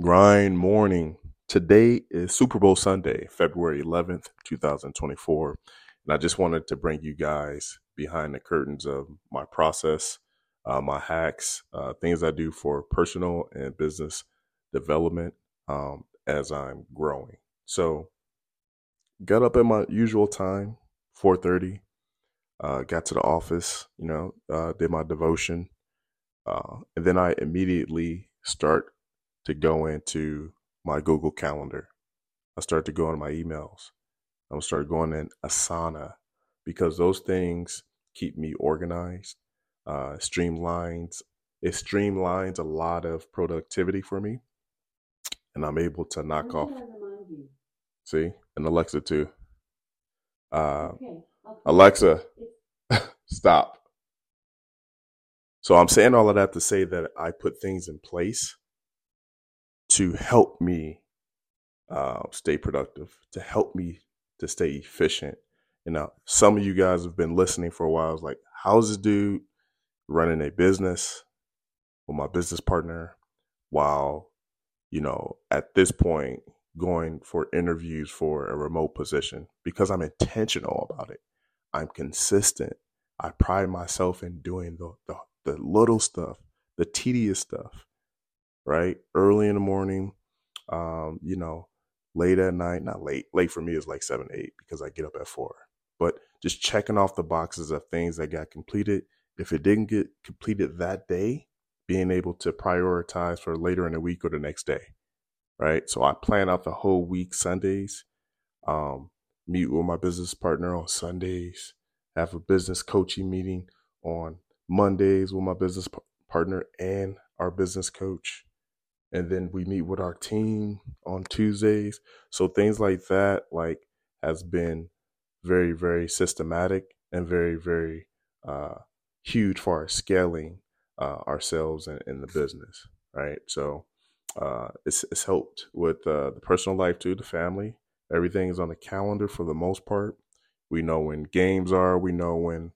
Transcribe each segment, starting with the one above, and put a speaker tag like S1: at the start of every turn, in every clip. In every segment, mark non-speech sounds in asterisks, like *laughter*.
S1: grind morning. Today is Super Bowl Sunday, February 11th, 2024. And I just wanted to bring you guys behind the curtains of my process, uh, my hacks, uh, things I do for personal and business development um, as I'm growing. So, got up at my usual time, 4:30. Uh, got to the office, you know, uh, did my devotion, uh, and then I immediately start to go into my Google Calendar. I start to go into my emails. I'm start going in Asana because those things keep me organized, uh, streamlines. It streamlines a lot of productivity for me, and I'm able to knock off. See, and Alexa too. Uh, okay. Alexa, *laughs* stop. So I'm saying all of that to say that I put things in place to help me uh, stay productive, to help me to stay efficient. You know, some of you guys have been listening for a while. It's like, how's this dude running a business with my business partner while, you know, at this point going for interviews for a remote position because I'm intentional about it. I'm consistent. I pride myself in doing the, the the little stuff, the tedious stuff, right? Early in the morning, um, you know, late at night, not late. Late for me is like seven, eight because I get up at four. But just checking off the boxes of things that got completed. If it didn't get completed that day, being able to prioritize for later in the week or the next day, right? So I plan out the whole week Sundays, um, meet with my business partner on Sundays, have a business coaching meeting on Mondays with my business partner and our business coach. And then we meet with our team on Tuesdays. So things like that, like, has been very, very systematic and very, very uh, huge for our scaling uh, ourselves and in, in the business, right? So uh, it's, it's helped with uh, the personal life too, the family. Everything is on the calendar for the most part. We know when games are. We know when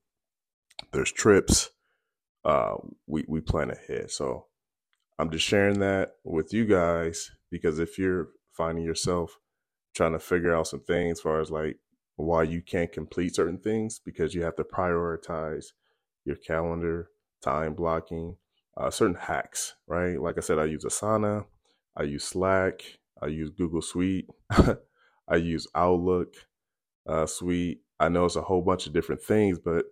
S1: there's trips uh, we we plan ahead. So I'm just sharing that with you guys because if you're finding yourself trying to figure out some things as far as like why you can't complete certain things because you have to prioritize your calendar, time blocking, uh, certain hacks, right? Like I said, I use Asana, I use Slack, I use Google Suite, *laughs* I use Outlook uh, Suite. I know it's a whole bunch of different things, but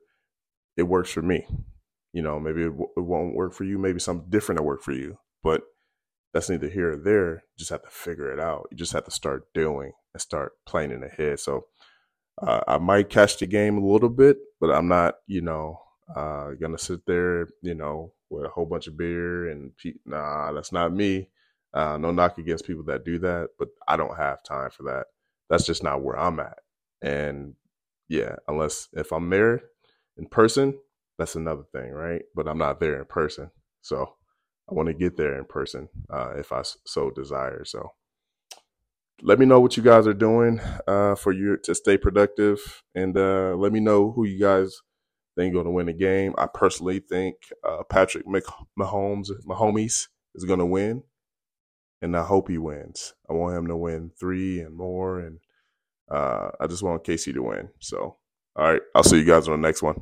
S1: it works for me you know maybe it, w- it won't work for you maybe something different will work for you but that's neither here or there. You just have to figure it out. You just have to start doing and start planning ahead. So uh, i might catch the game a little bit but i'm not you know uh, gonna sit there you know with a whole bunch of beer and nah that's not me. Uh, no knock against people that do that but i don't have time for that. That's just not where i'm at. And yeah unless if i'm there in person that's another thing, right? But I'm not there in person. So I want to get there in person uh, if I so desire. So let me know what you guys are doing uh, for you to stay productive, and uh, let me know who you guys think going to win the game. I personally think uh, Patrick Mahomes, Mahomes, is going to win, and I hope he wins. I want him to win three and more, and uh, I just want KC to win. So, all right, I'll see you guys on the next one.